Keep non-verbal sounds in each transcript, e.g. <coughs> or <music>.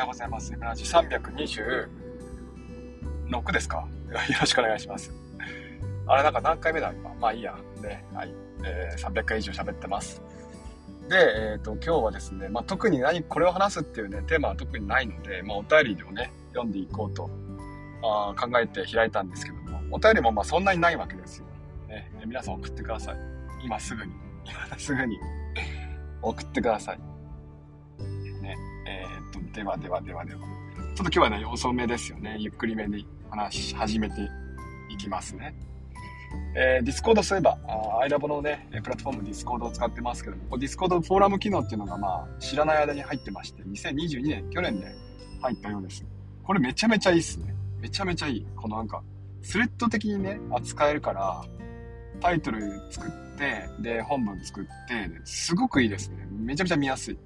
ようございます。ラジ326ですか？<laughs> よろしくお願いします。あれなんか何回目だ？今。まあいいや。ね。はい。えー、300回以上喋ってます。で、えっ、ー、と、今日はですね、まあ特に何、これを話すっていうね、テーマは特にないので、まあお便りをね、読んでいこうとあ考えて開いたんですけども、お便りもまあそんなにないわけですよ。ね。皆さん送ってください。今すぐに。今 <laughs> すぐに送ってください。と、ではではではでは。ちょっと今日はね、遅めですよね。ゆっくりめに話し始めていきますね。えー、ディスコードそういえば、アイラボのね、プラットフォームディスコードを使ってますけども、ディスコードフォーラム機能っていうのがまあ、知らない間に入ってまして、2022年、去年で入ったようです。これめちゃめちゃいいっすね。めちゃめちゃいい。このなんか、スレッド的にね、扱えるから、タイトル作って、で、本文作って、すごくいいですね。めちゃめちゃ見やすい。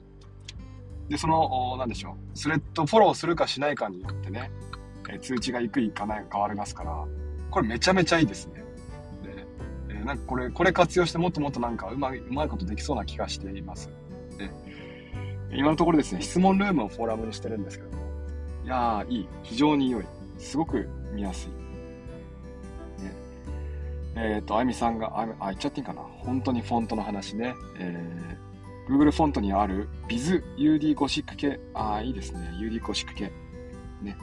で、その、なんでしょう。スレッドフォローするかしないかによってね、え通知がいくいかないか変わりますから、これめちゃめちゃいいですね。で、え、なんかこれ、これ活用してもっともっとなんかうまい、うまいことできそうな気がしています。で、今のところですね、質問ルームをフォーラムにしてるんですけども、いやー、いい。非常に良い。すごく見やすい。えっ、ー、と、あゆみさんが、あ、あ、言っちゃっていいかな。本当にフォントの話ね。え、Google フォントにある BizUD ゴシック系。ああ、いいですね。UD ゴシック系。ね。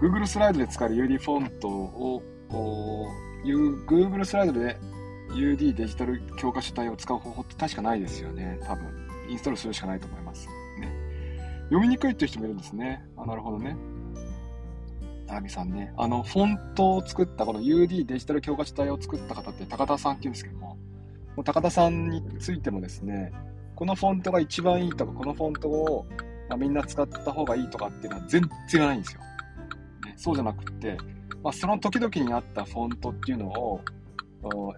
Google スライドで使える UD フォントを、Google スライドで UD デジタル教科書体を使う方法って確かないですよね。多分。インストールするしかないと思います。ね。読みにくいっていう人もいるんですね。あ、なるほどね。アミさんね。あの、フォントを作った、この UD デジタル教科書体を作った方って高田さんって言うんですけども、もう高田さんについてもですね、このフォントが一番いいとか、このフォントを、まあ、みんな使った方がいいとかっていうのは全然ないんですよ。ね、そうじゃなくって、まあ、その時々に合ったフォントっていうのを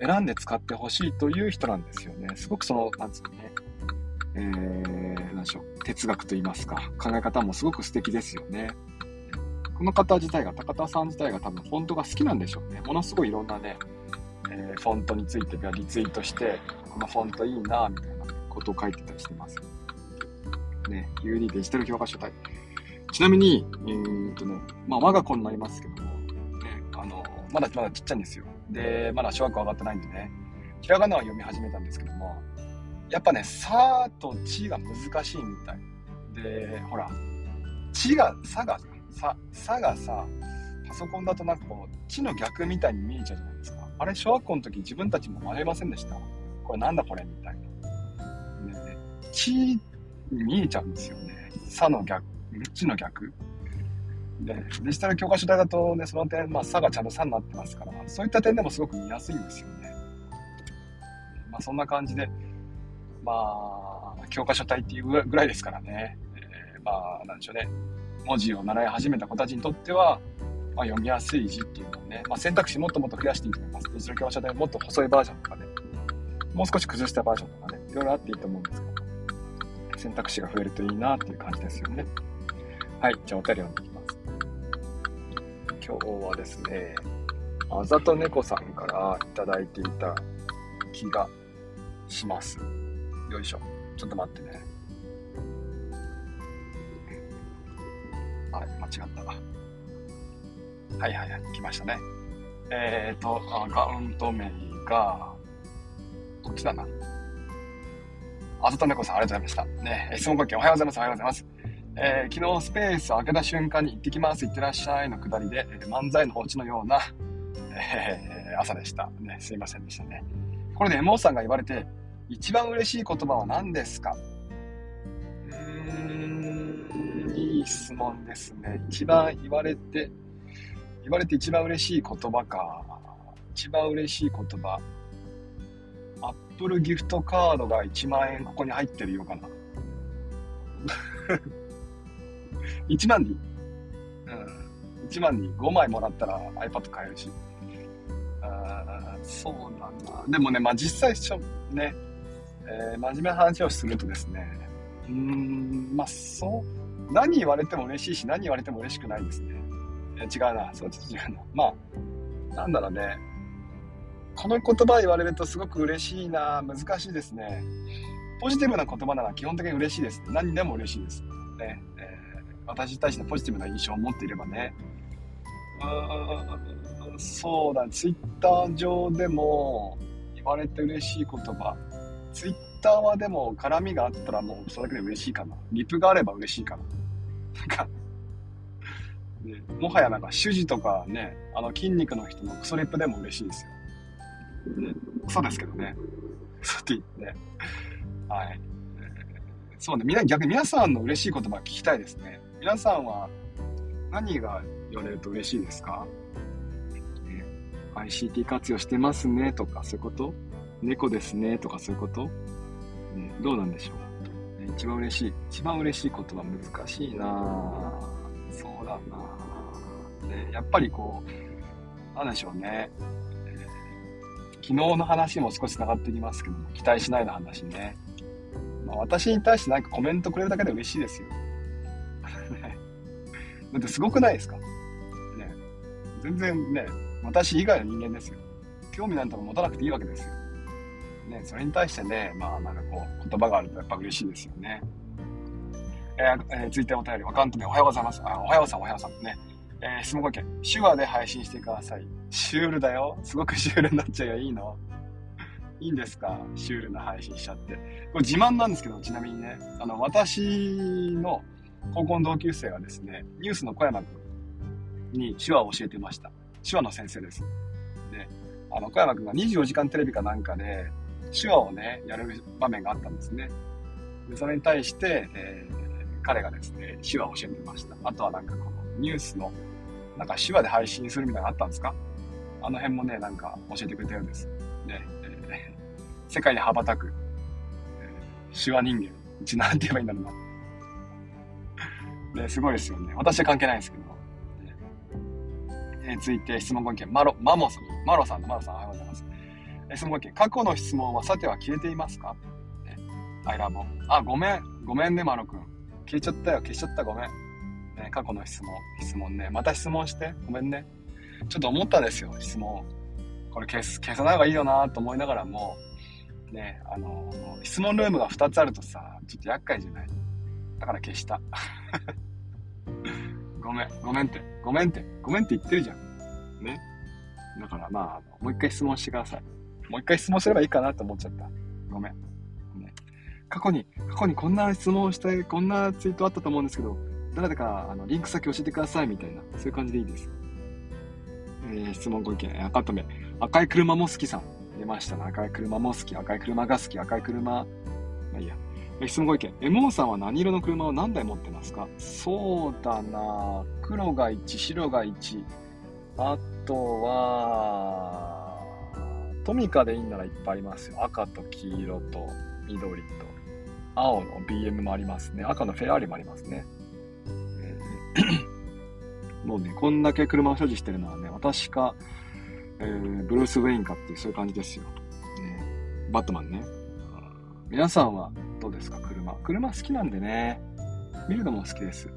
選んで使ってほしいという人なんですよね。すごくその、なんつうのね、えー、なんでしょう、哲学と言いますか、考え方もすごく素敵ですよね。この方自体が、高田さん自体が多分フォントが好きなんでしょうね。ものすごいいろんなね、えー、フォントについてリツイートして、このフォントいいなみたいなことを書いてたりしてます。ね、UD デジタル教科書体。ちなみに、えー、っとね、まあ、我が子になりますけども、ね、あの、まだまだちっちゃいんですよ。で、まだ小学校上がってないんでね、ひらがなは読み始めたんですけども、やっぱね、さーとちが難しいみたい。で、ほら、ちが、さがさ、さがさ、パソコンだとなんかこう、地の逆みたいに見えちゃうじゃないですか。あれ、小学校の時自分たちも学べませんでした？これなんだこれみたいな。ね、地に見えちゃうんですよね。さの逆、地の逆。で、デジタル教科書体だとね、その点、まあ、さがちゃんとさになってますから、そういった点でもすごく見やすいんですよね。まあ、そんな感じで、まあ、教科書体っていうぐらいですからね。えー、まあ、なんでしょうね。文字を習い始めた子たちにとっては、まあ、読みやすい字っていうのをね、まあ、選択肢もっともっと増やしていいと思います。デジタル教科書でもっと細いバージョンとかね、もう少し崩したバージョンとかね、いろいろあっていいと思うんですけど、選択肢が増えるといいなっていう感じですよね。はい、じゃあお便り読んでいきます。今日はですね、あざと猫さんからいただいていた気がします。よいしょ。ちょっと待ってね。はい、間違った。はいはいはい、来ましたね。えっ、ー、と、アカウント名が、こっちだな。あざと猫さん、ありがとうございました。ね、質問ごきおはようございます。おはようございます。えー、昨日スペース開けた瞬間に行ってきます、行ってらっしゃいのくだりで、えー、漫才のお家のような、えー、朝でした。ね、すいませんでしたね。これで、ね、モーさんが言われて、一番嬉しい言葉は何ですか？うーんいい質問ですね。一番言われて、言われて一番嬉しい言葉か。一番嬉しい言葉。アップルギフトカードが1万円ここに入ってるよかな。<laughs> 1万に、うん、1万に5枚もらったら iPad 買えるし。あそうなんだ。でもね、まあ実際、ね、えー、真面目な話をするとですね、うーん、まあそう、何言われても嬉しいし、何言われても嬉しくないですね。違うな。そう、ちょっと違うな。まあ、なんだろうね。この言葉言われるとすごく嬉しいな。難しいですね。ポジティブな言葉なら基本的に嬉しいです。何でも嬉しいです。ね。え私に対してポジティブな印象を持っていればね。そうだ、ツイッター上でも言われて嬉しい言葉。ツイッターはでも絡みがあったらもうそれだけで嬉しいかな。リプがあれば嬉しいかな。なんか、ね、もはやなんか手技とかね、あの筋肉の人のクソリップでも嬉しいですよ。ね、クソですけどね。クソって言って。はい。そうね、みな、逆に皆さんの嬉しい言葉聞きたいですね。皆さんは何が言われると嬉しいですか、ね、?ICT 活用してますねとかそういうこと？猫ですねとかそういうこと、ね、どうなんでしょう、ね、一番嬉しい。一番嬉しい言葉難しいなそうだなね、やっぱりこう、なんでしょうね。昨日の話も少し繋がってきますけども、期待しないの話ね。まあ、私に対して何かコメントくれるだけで嬉しいですよ。<laughs> だってすごくないですか？ね。全然ね、私以外の人間ですよ。興味なんとか持たなくていいわけですよ。ね、それに対してね、まあなんかこう、言葉があるとやっぱ嬉しいですよね。えーえー、続いてお便り、わかんとね、おはようございます。あ、おはようさん、おはようさんね。えー、質問ご意見。手話で配信してください。シュールだよ。すごくシュールになっちゃうよ。いいのいいんですか？シュールな配信しちゃって。これ自慢なんですけど、ちなみにね、あの、私の高校の同級生がですね、ニュースの小山くんに手話を教えてました。手話の先生です。で、あの、小山くんが24時間テレビかなんかで、手話をね、やる場面があったんですね。で、それに対して、えー、彼がですね、手話を教えてました。あとはなんかこのニュースの、なんか手話で配信するみたいなのあったんですか？あの辺もね、なんか教えてくれたようです。ね、世界に羽ばたく、えー、手話人間。うちなんて言えばいいんだろうな。ね、すごいですよね。私は関係ないですけど。えー、続いて質問ご意見。マロ、マモさん、マロさんマロさんおはようございます。え、質問ご意見。過去の質問はさては消えていますか？ね、アイラボ。あ、ごめん。ごめんね、マロくん。消えちゃったよ。消しちゃった。ごめん。ね、過去の質問。質問ね。また質問して。ごめんね。ちょっと思ったんですよ、質問。これ消す、消さない方がいいよなと思いながらも、ね、あの、質問ルームが2つあるとさ、ちょっと厄介じゃない？だから消した。<laughs> ごめん、ごめんって、ごめんって、ごめんって言ってるじゃん。ね。だからまあ、あもう一回質問してください。もう一回質問すればいいかなと思っちゃった。ごめん。ね、過去に、過去にこんな質問して、こんなツイートあったと思うんですけど、誰かあのリンク先教えてくださいみたいな、そういう感じでいいです。えー、質問ご意見、赤留め。赤い車も好きさん。出ましたね。赤い車も好き、赤い車が好き、赤い車、まあいいや。質問ご意見。MO さんは何色の車を何台持ってますか？そうだな黒が1、白が1。あとは、トミカでいいならいっぱいありますよ。赤と黄色と緑と青の BM もありますね。赤のフェラーリもありますね。<coughs> もうね、こんだけ車を所持してるのはね、私か、えー、ブルース・ウェインかっていうそういう感じですよ。ね、バットマンね。皆さんはどうですか車？車好きなんでね。見るのも好きです。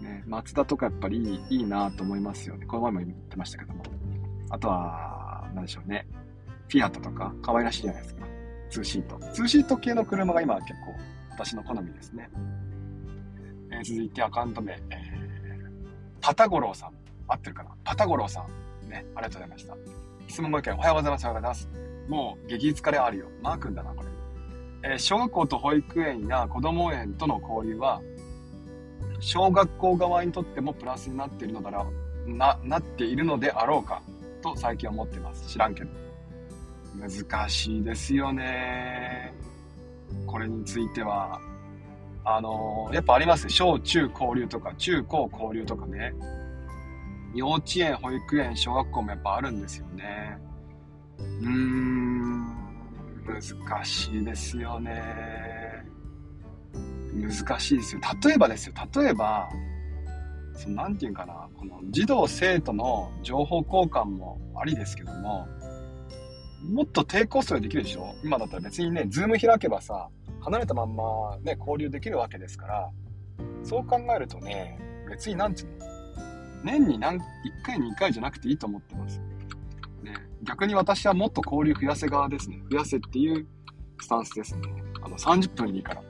ね、マツダとかやっぱりいいいいなと思いますよね。この前も言ってましたけども。あとは、何でしょうね。フィアットとか可愛らしいじゃないですか。ツーシート。ツーシート系の車が今結構私の好みですね。えー、続いてアカウント名、え、パタゴロウさん。合ってるかな？パタゴロウさん。ね、ありがとうございました。質問ご意見おはようございます。おはようございます。もう、激疲れあるよ。マー君だな、これ。えー、小学校と保育園や子供園との交流は、小学校側にとってもプラスになっているのだろう、な、なっているのであろうか、と最近思ってます。知らんけど。難しいですよね。これについては。あのー、やっぱあります小中交流とか、中高交流とかね。幼稚園、保育園、小学校もやっぱあるんですよね。うーん、難しいですよね。難しいですよ。例えばですよ、例えば、そのなんていうかな、この児童生徒の情報交換もありですけども、もっと低コストでできるでしょ今だったら別にね、ズーム開けばさ、離れたまんまね、交流できるわけですから、そう考えるとね、別になんていうの、年に何1回2回じゃなくていいと思ってます。ね、逆に私はもっと交流増やせ側ですね。増やせっていうスタンスですね。あの30分でいいから。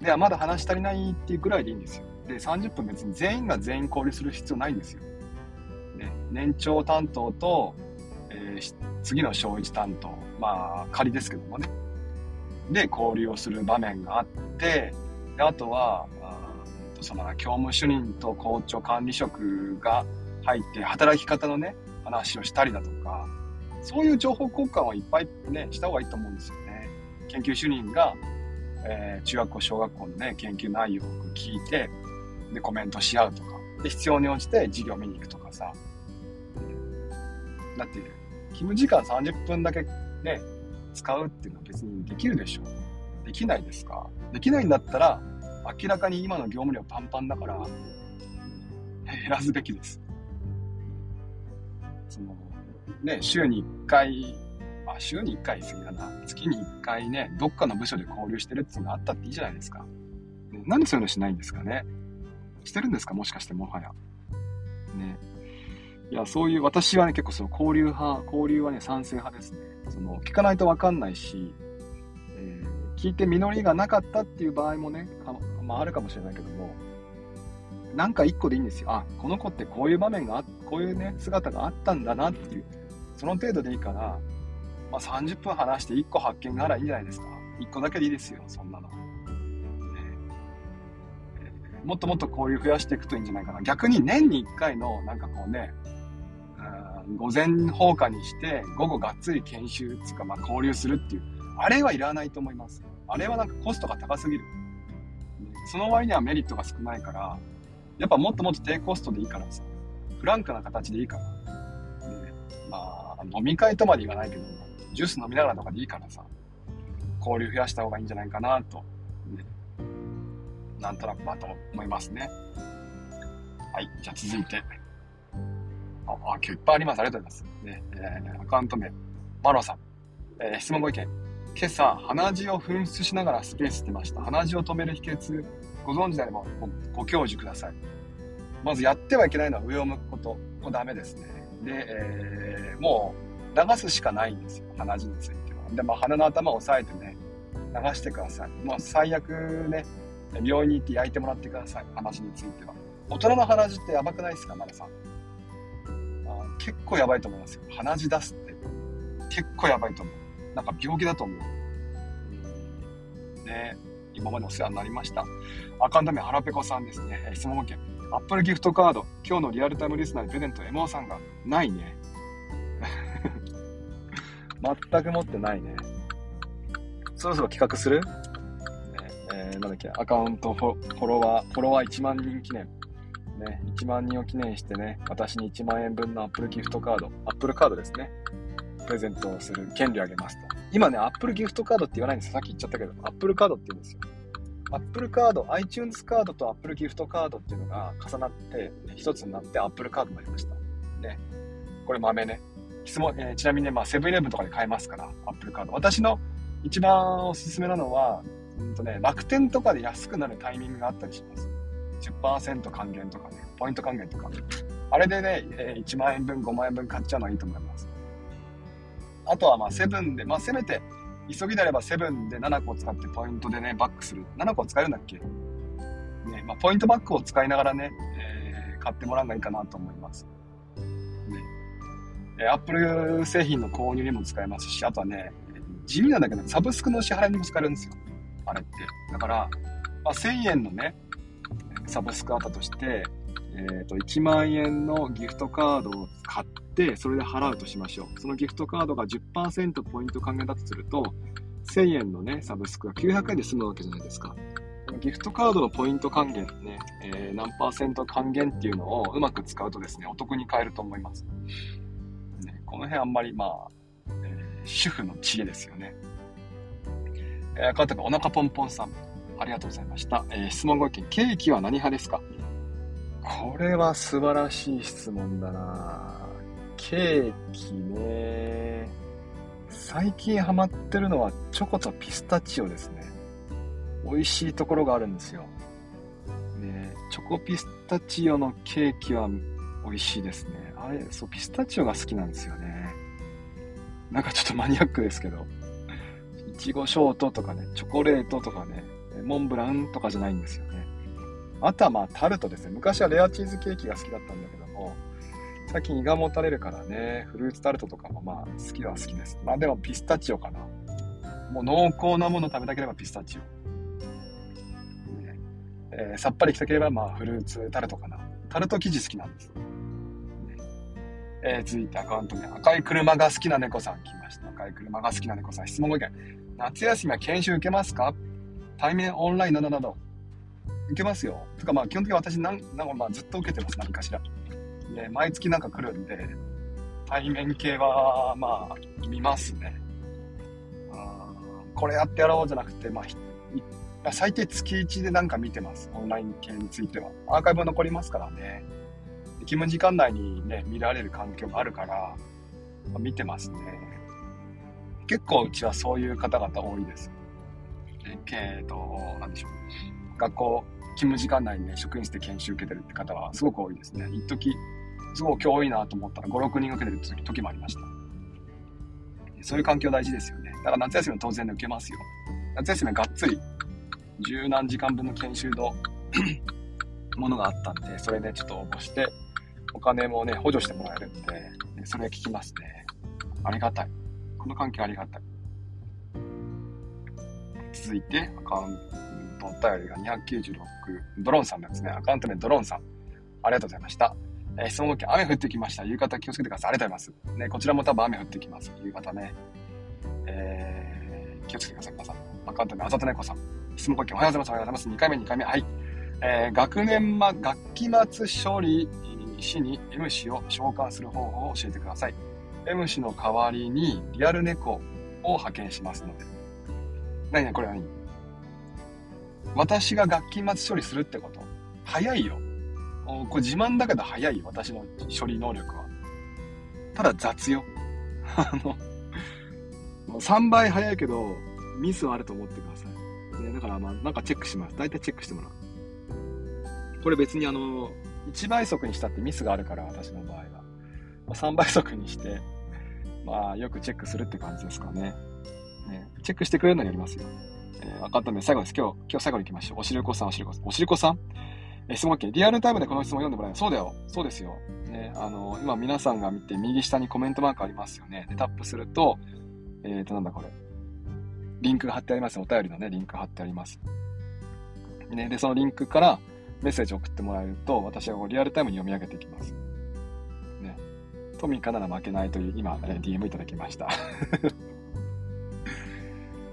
ではまだ話足りないっていうくらいでいいんですよ。で30分別に全員が全員交流する必要ないんですよ。ね、年長担当と、えー、次の小1担当、まあ仮ですけどもね。で、交流をする場面があって、であとは、その教務主任と校長管理職が入って働き方のね、話をしたりだとか、そういう情報交換はいっぱいね、した方がいいと思うんですよね。研究主任が、えー、中学校、小学校のね、研究内容を聞いて、で、コメントし合うとか、で、必要に応じて授業見に行くとかさ、だって、勤務時間30分だけね、使うっていうのは別にできるでしょう。できないですか？できないんだったら、明らかに今の業務量パンパンだから、減らすべきです。その、ね、週に1回、あ、週に1回過ぎだな。月に1回ね、どっかの部署で交流してるっていうのがあったっていいじゃないですか。ね、なんでそういうのしないんですかね？してるんですか？もしかしてもはや。ね。いや、そういう、私はね、結構その交流派、交流はね、賛成派ですね。その、聞かないとわかんないし、えー、聞いて実りがなかったっていう場合もね、まああるかもしれないけども、なんか一個でいいんですよ。あ、この子ってこういう場面があ、こういうね、姿があったんだなっていう、その程度でいいから、まあ30分話して1個発見があらいいんじゃないですか。1個だけでいいですよ、そんなの。もっともっと交流増やしていくといいんじゃないかな。逆に年に1回の、なんかこうね、午前放課にして、午後がっつり研修つか、まあ交流するっていう、あれはいらないと思います。あれはなんかコストが高すぎる。その割にはメリットが少ないから、やっぱもっともっと低コストでいいからさ、フランクな形でいいから。ね、まあ、飲み会とまで言わないけど、ジュース飲みながらとかでいいからさ、交流増やした方がいいんじゃないかなと、ね、なんとなくまと思いますね。はい、じゃあ続いて。あ、あ今日いっぱいあります。ありがとうございます。ね、えー、アカウント名、マロさん。えー、質問ご意見。今朝、鼻血を噴出しながらスペースってました。鼻血を止める秘訣、ご存知であればご教授ください。まずやってはいけないのは上を向くこと。これダメですね。で、えー、もう流すしかないんですよ。鼻血については。で、まあ、鼻の頭を押さえてね、流してください。もう最悪ね、病院に行って焼いてもらってください。鼻血については。大人の鼻血ってやばくないですか、マナさん？あ結構やばいと思いますよ。鼻血出すって。結構やばいと思う。なんか病気だと思う。ね今までお世話になりました。アカウント名、はらぺこさんですね。質問件。アップルギフトカード、今日のリアルタイムリスナーにプレゼント、MO さんがないね。<laughs> 全く持ってないね。そろそろ企画する、ねえー、なんだっけ、アカウントフォロワー、フォロワー1万人記念。ね、1万人を記念してね、私に1万円分のアップルギフトカード、アップルカードですね。プレゼントをする権利をあげますと。今ね、Apple ギフトカードって言わないんですよ。さっき言っちゃったけど、Apple カードって言うんですよ。Apple カード、iTunes カードと Apple ギフトカードっていうのが重なって、一つになって Apple カードになりました。ね。これ豆ね。質問、えー、ちなみにね、まあ、セブンイレブンとかで買えますから、Apple カード。私の一番おすすめなのは、うんとね、楽天とかで安くなるタイミングがあったりします。10%還元とかね、ポイント還元とか。あれでね、1万円分、5万円分買っちゃうのはいいと思います。あとはまあセブンで、まあせめて、急ぎであればセブンで7個使ってポイントでね、バックする。7個使えるんだっけ？ね、まあポイントバックを使いながらね、えー、買ってもらうのがいいかなと思います。ね。えー、アップル製品の購入にも使えますし、あとはね、地味なんだけど、サブスクの支払いにも使えるんですよ。あれって。だから、まあ、1000円のね、サブスクあったとして、え、ー、と、1万円のギフトカードを買って、それで払うとしましょう。そのギフトカードが10%ポイント還元だとすると、1000円のね、サブスクが900円で済むわけじゃないですか。ギフトカードのポイント還元ね、えー、何パーセント還元っていうのをうまく使うとですね、お得に買えると思います。ね、この辺あんまりまあ、えー、主婦の知恵ですよね。えー、変わってお腹ポンポンさん。ありがとうございました。えー、質問ご意見、ケーキは何派ですか？これは素晴らしい質問だなケーキね。最近ハマってるのはチョコとピスタチオですね。美味しいところがあるんですよ。ね、チョコピスタチオのケーキは美味しいですね。あれ、そう、ピスタチオが好きなんですよね。なんかちょっとマニアックですけど。いちごショートとかね、チョコレートとかね、モンブランとかじゃないんですよね。あとはまあタルトですね。昔はレアチーズケーキが好きだったんだけども、最近胃がもたれるからね、フルーツタルトとかもまあ好きは好きです。まあでもピスタチオかな。もう濃厚なもの食べたければピスタチオ。ねえー、さっぱりきたければまあフルーツタルトかな。タルト生地好きなんです。えー、続いてアカウント名。赤い車が好きな猫さん来ました。赤い車が好きな猫さん。質問ご意見。夏休みは研修受けますか？対面オンラインなどなど。受けますよ。とかまあ基本的に私なんなんかまあずっと受けてます。何かしら。で、毎月なんか来るんで、対面系はまあ見ますね。これやってやろうじゃなくて、まあ、最低月1でなんか見てます。オンライン系については。アーカイブ残りますからね。勤務時間内にね、見られる環境があるから、ま、見てますね。結構うちはそういう方々多いです。えっと、なんでしょう。学校、勤務時間内にね、職員室で研修受けてるって方はすごく多いですね。一時すごく多いなと思ったら5、6人受けてる時もありました。そういう環境大事ですよね。だから夏休みは当然受けますよ。夏休みはがっつり、十何時間分の研修の <coughs> ものがあったんで、それでちょっと応募して、お金もね、補助してもらえるんで、それ聞きますね。ありがたい。この関係ありがたい。続いて、アカウントお便りが296、ドローンさんですね。アカウント名ドローンさん。ありがとうございました。えー、質問雨降ってきました。夕方気をつけてください。ありがとうございます。ね、こちらも多分雨降ってきます。夕方ね。えー、気をつけてください、皆さん。アカウント名、あざとねこさん。質問おはようございます。おはようございます。2回目、2回目。はい。えー、学年ま、学期末処理しに M 氏を召喚する方法を教えてください。M 氏の代わりにリアル猫を派遣しますので。何々これ何？私が学期末処理するってこと？早いよ。これ自慢だけど早いよ私の処理能力は。ただ雑よ。<laughs> あの、3倍早いけど、ミスはあると思ってください。ね、だからまあ、なんかチェックします。大体チェックしてもらう。これ別にあの、1倍速にしたってミスがあるから、私の場合は。まあ、3倍速にして、まあ、よくチェックするって感じですかね。ねチェックしてくれるのにやりますよ。えー、分かったんで、最後です。今日、今日最後に行きましょう。おしるこさん、おしるこさん。おしるこさんえ質問 OK。リアルタイムでこの質問読んでもらえるそうだよ。そうですよ。ね、あの、今皆さんが見て右下にコメントマークありますよね。で、タップすると、えっ、ー、と、なんだこれ。リンクが貼ってあります。お便りのね、リンク貼ってあります。ね、で、そのリンクからメッセージを送ってもらえると、私はリアルタイムに読み上げていきます。ね。トミカなら負けないという、今、ね、DM いただきました。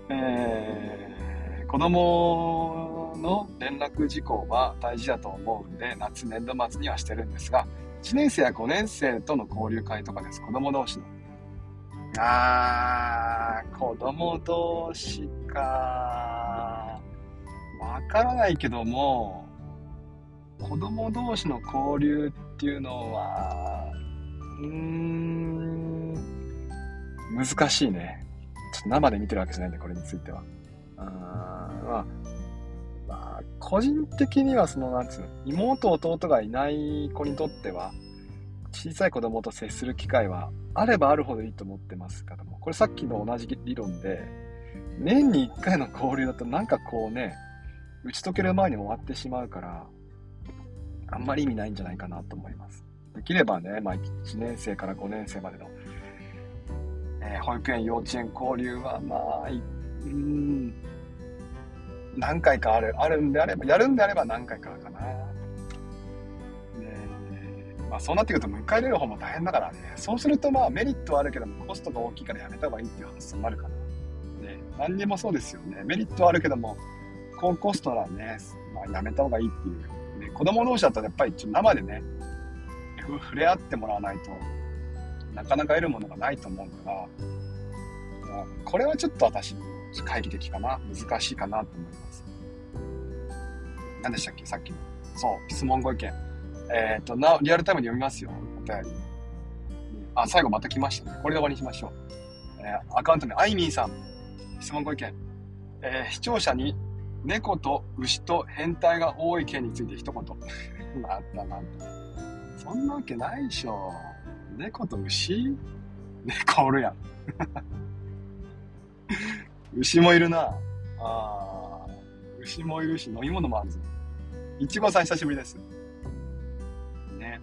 えー、子供の連絡事項は大事だと思うんで、夏年度末にはしてるんですが、1年生や5年生との交流会とかです。子供同士の。あー、子供同士か。わからないけども、子供同士の交流っていうのは、うーん、難しいね。ちょっと生で見てるわけじゃないんで、これについては。あまあ、まあ、個人的にはその、なんつうの、妹、弟がいない子にとっては、小さい子供と接する機会はあればあるほどいいと思ってますけども、これさっきの同じ理論で、年に1回の交流だとなんかこうね、打ち解ける前に終わってしまうから、あんまり意味ないんじゃないかなと思います。できればね、まあ、1年生から5年生までの、えー、保育園、幼稚園交流は、まあ、うん、何回かある、あるんであれば、やるんであれば何回かかな。まあそうなってくると迎え入れる方も大変だからね。そうするとまあメリットはあるけどもコストが大きいからやめた方がいいっていう発想になるかな。ね何にもそうですよね。メリットはあるけども、高コストはね、まあやめた方がいいっていう。ね、子供同士だったらやっぱりちょっと生でね、触れ合ってもらわないとなかなか得るものがないと思うから、これはちょっと私懐疑的かな難しいかなと思います。何でしたっけ？さっきの。そう、質問ご意見。えっ、ー、と、な、リアルタイムで読みますよ。お便り。あ、最後また来ましたね。これで終わりにしましょう。えー、アカウント名、あいみんさん。質問ご意見。えー、視聴者に猫と牛と変態が多い件について一言。ま <laughs> たなん。そんなわけないでしょ。猫と牛？猫おるやん。<laughs> 牛もいるな。あ、牛もいるし、飲み物もあるぞ。いちごさん久しぶりです。ね。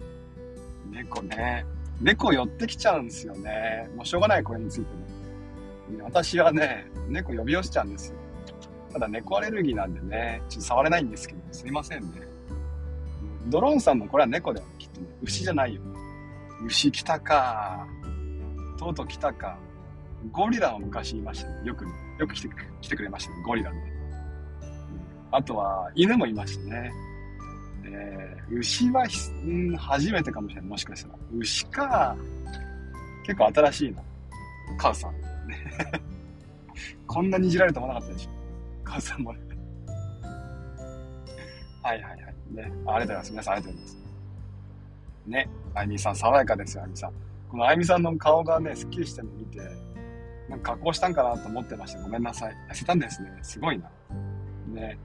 猫ね。猫寄ってきちゃうんですよね。もうしょうがない、これについても。私はね、猫呼び寄せちゃうんですよ。ただ猫アレルギーなんでね、ちょっと触れないんですけど、すいませんね。ドローンさんもこれは猫だよ、きっとね。牛じゃないよ。牛来たか。とうとう来たか。ゴリラは昔いましたね。よく、よく来て来てくれましたね、ゴリラね。あとは、犬もいましたね。えー、牛は、うん、初めてかもしれない。もしかしたら。牛か。結構新しいな。母さん。<laughs> こんなにいじられると思わなかったでしょ。母さんもね。はいはいはい。ね。ありがとうございます。皆さんありがとうございます。ね。あゆみさん、爽やかですよ、あゆみさん。このあゆみさんの顔がね、すっきりしてるの見て、なんか加工したんかなと思ってました。ごめんなさい。痩せたんですね。すごいな。ね。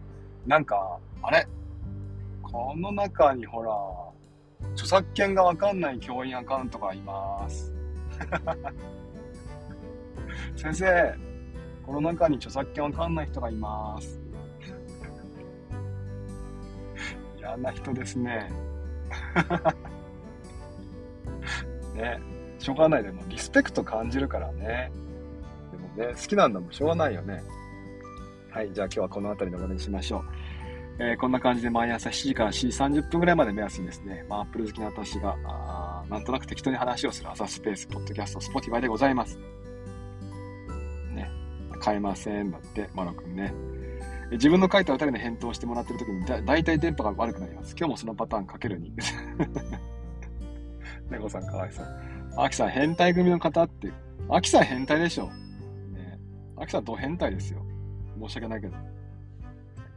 なんか、あれ？この中にほら、著作権がわかんない教員アカウントがいます。<laughs> 先生、この中に著作権わかんない人がいます。嫌な人ですね。<laughs> ね、しょうがないでもリスペクト感じるからね。でもね、好きなんだもんしょうがないよね。はい、じゃあ今日はこの辺りで終わりにしましょう。えー、こんな感じで毎朝7時から4時30分ぐらいまで目安にですね、まあ、アップル好きな私が、あなんとなく適当に話をする朝スペース、ポッドキャスト、スポティファイでございます。ね、買えませんだって、マロ君ね。自分の書いた歌に返答してもらってる時にだ、だいたい電波が悪くなります。今日もそのパターンかける2。猫さんかわいそう。アキさん変態組の方って、アキさん変態でしょ。ね、アキさんド変態ですよ。申し訳ないけど。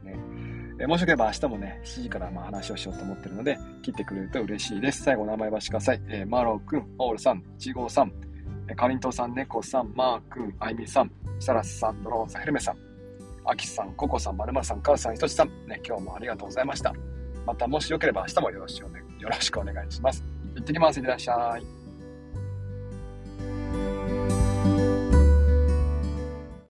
ね。えもしよければ明日もね、7時からまあ話をしようと思ってるので、切ってくれると嬉しいです。最後名前はしてください。えー、マローくん、オールさん、ちごさん、えかりんとうさん、ねこさん、マーくん、あいみさん、サラスさん、ドローンさん、ヘルメさん、アキさん、ココさん、まるまるさん、カウさん、ひとしさん、ね、今日もありがとうございました。またもしよければ明日もよろしくお,、ね、よろしくお願いします。行ってきます。いってらっしゃい。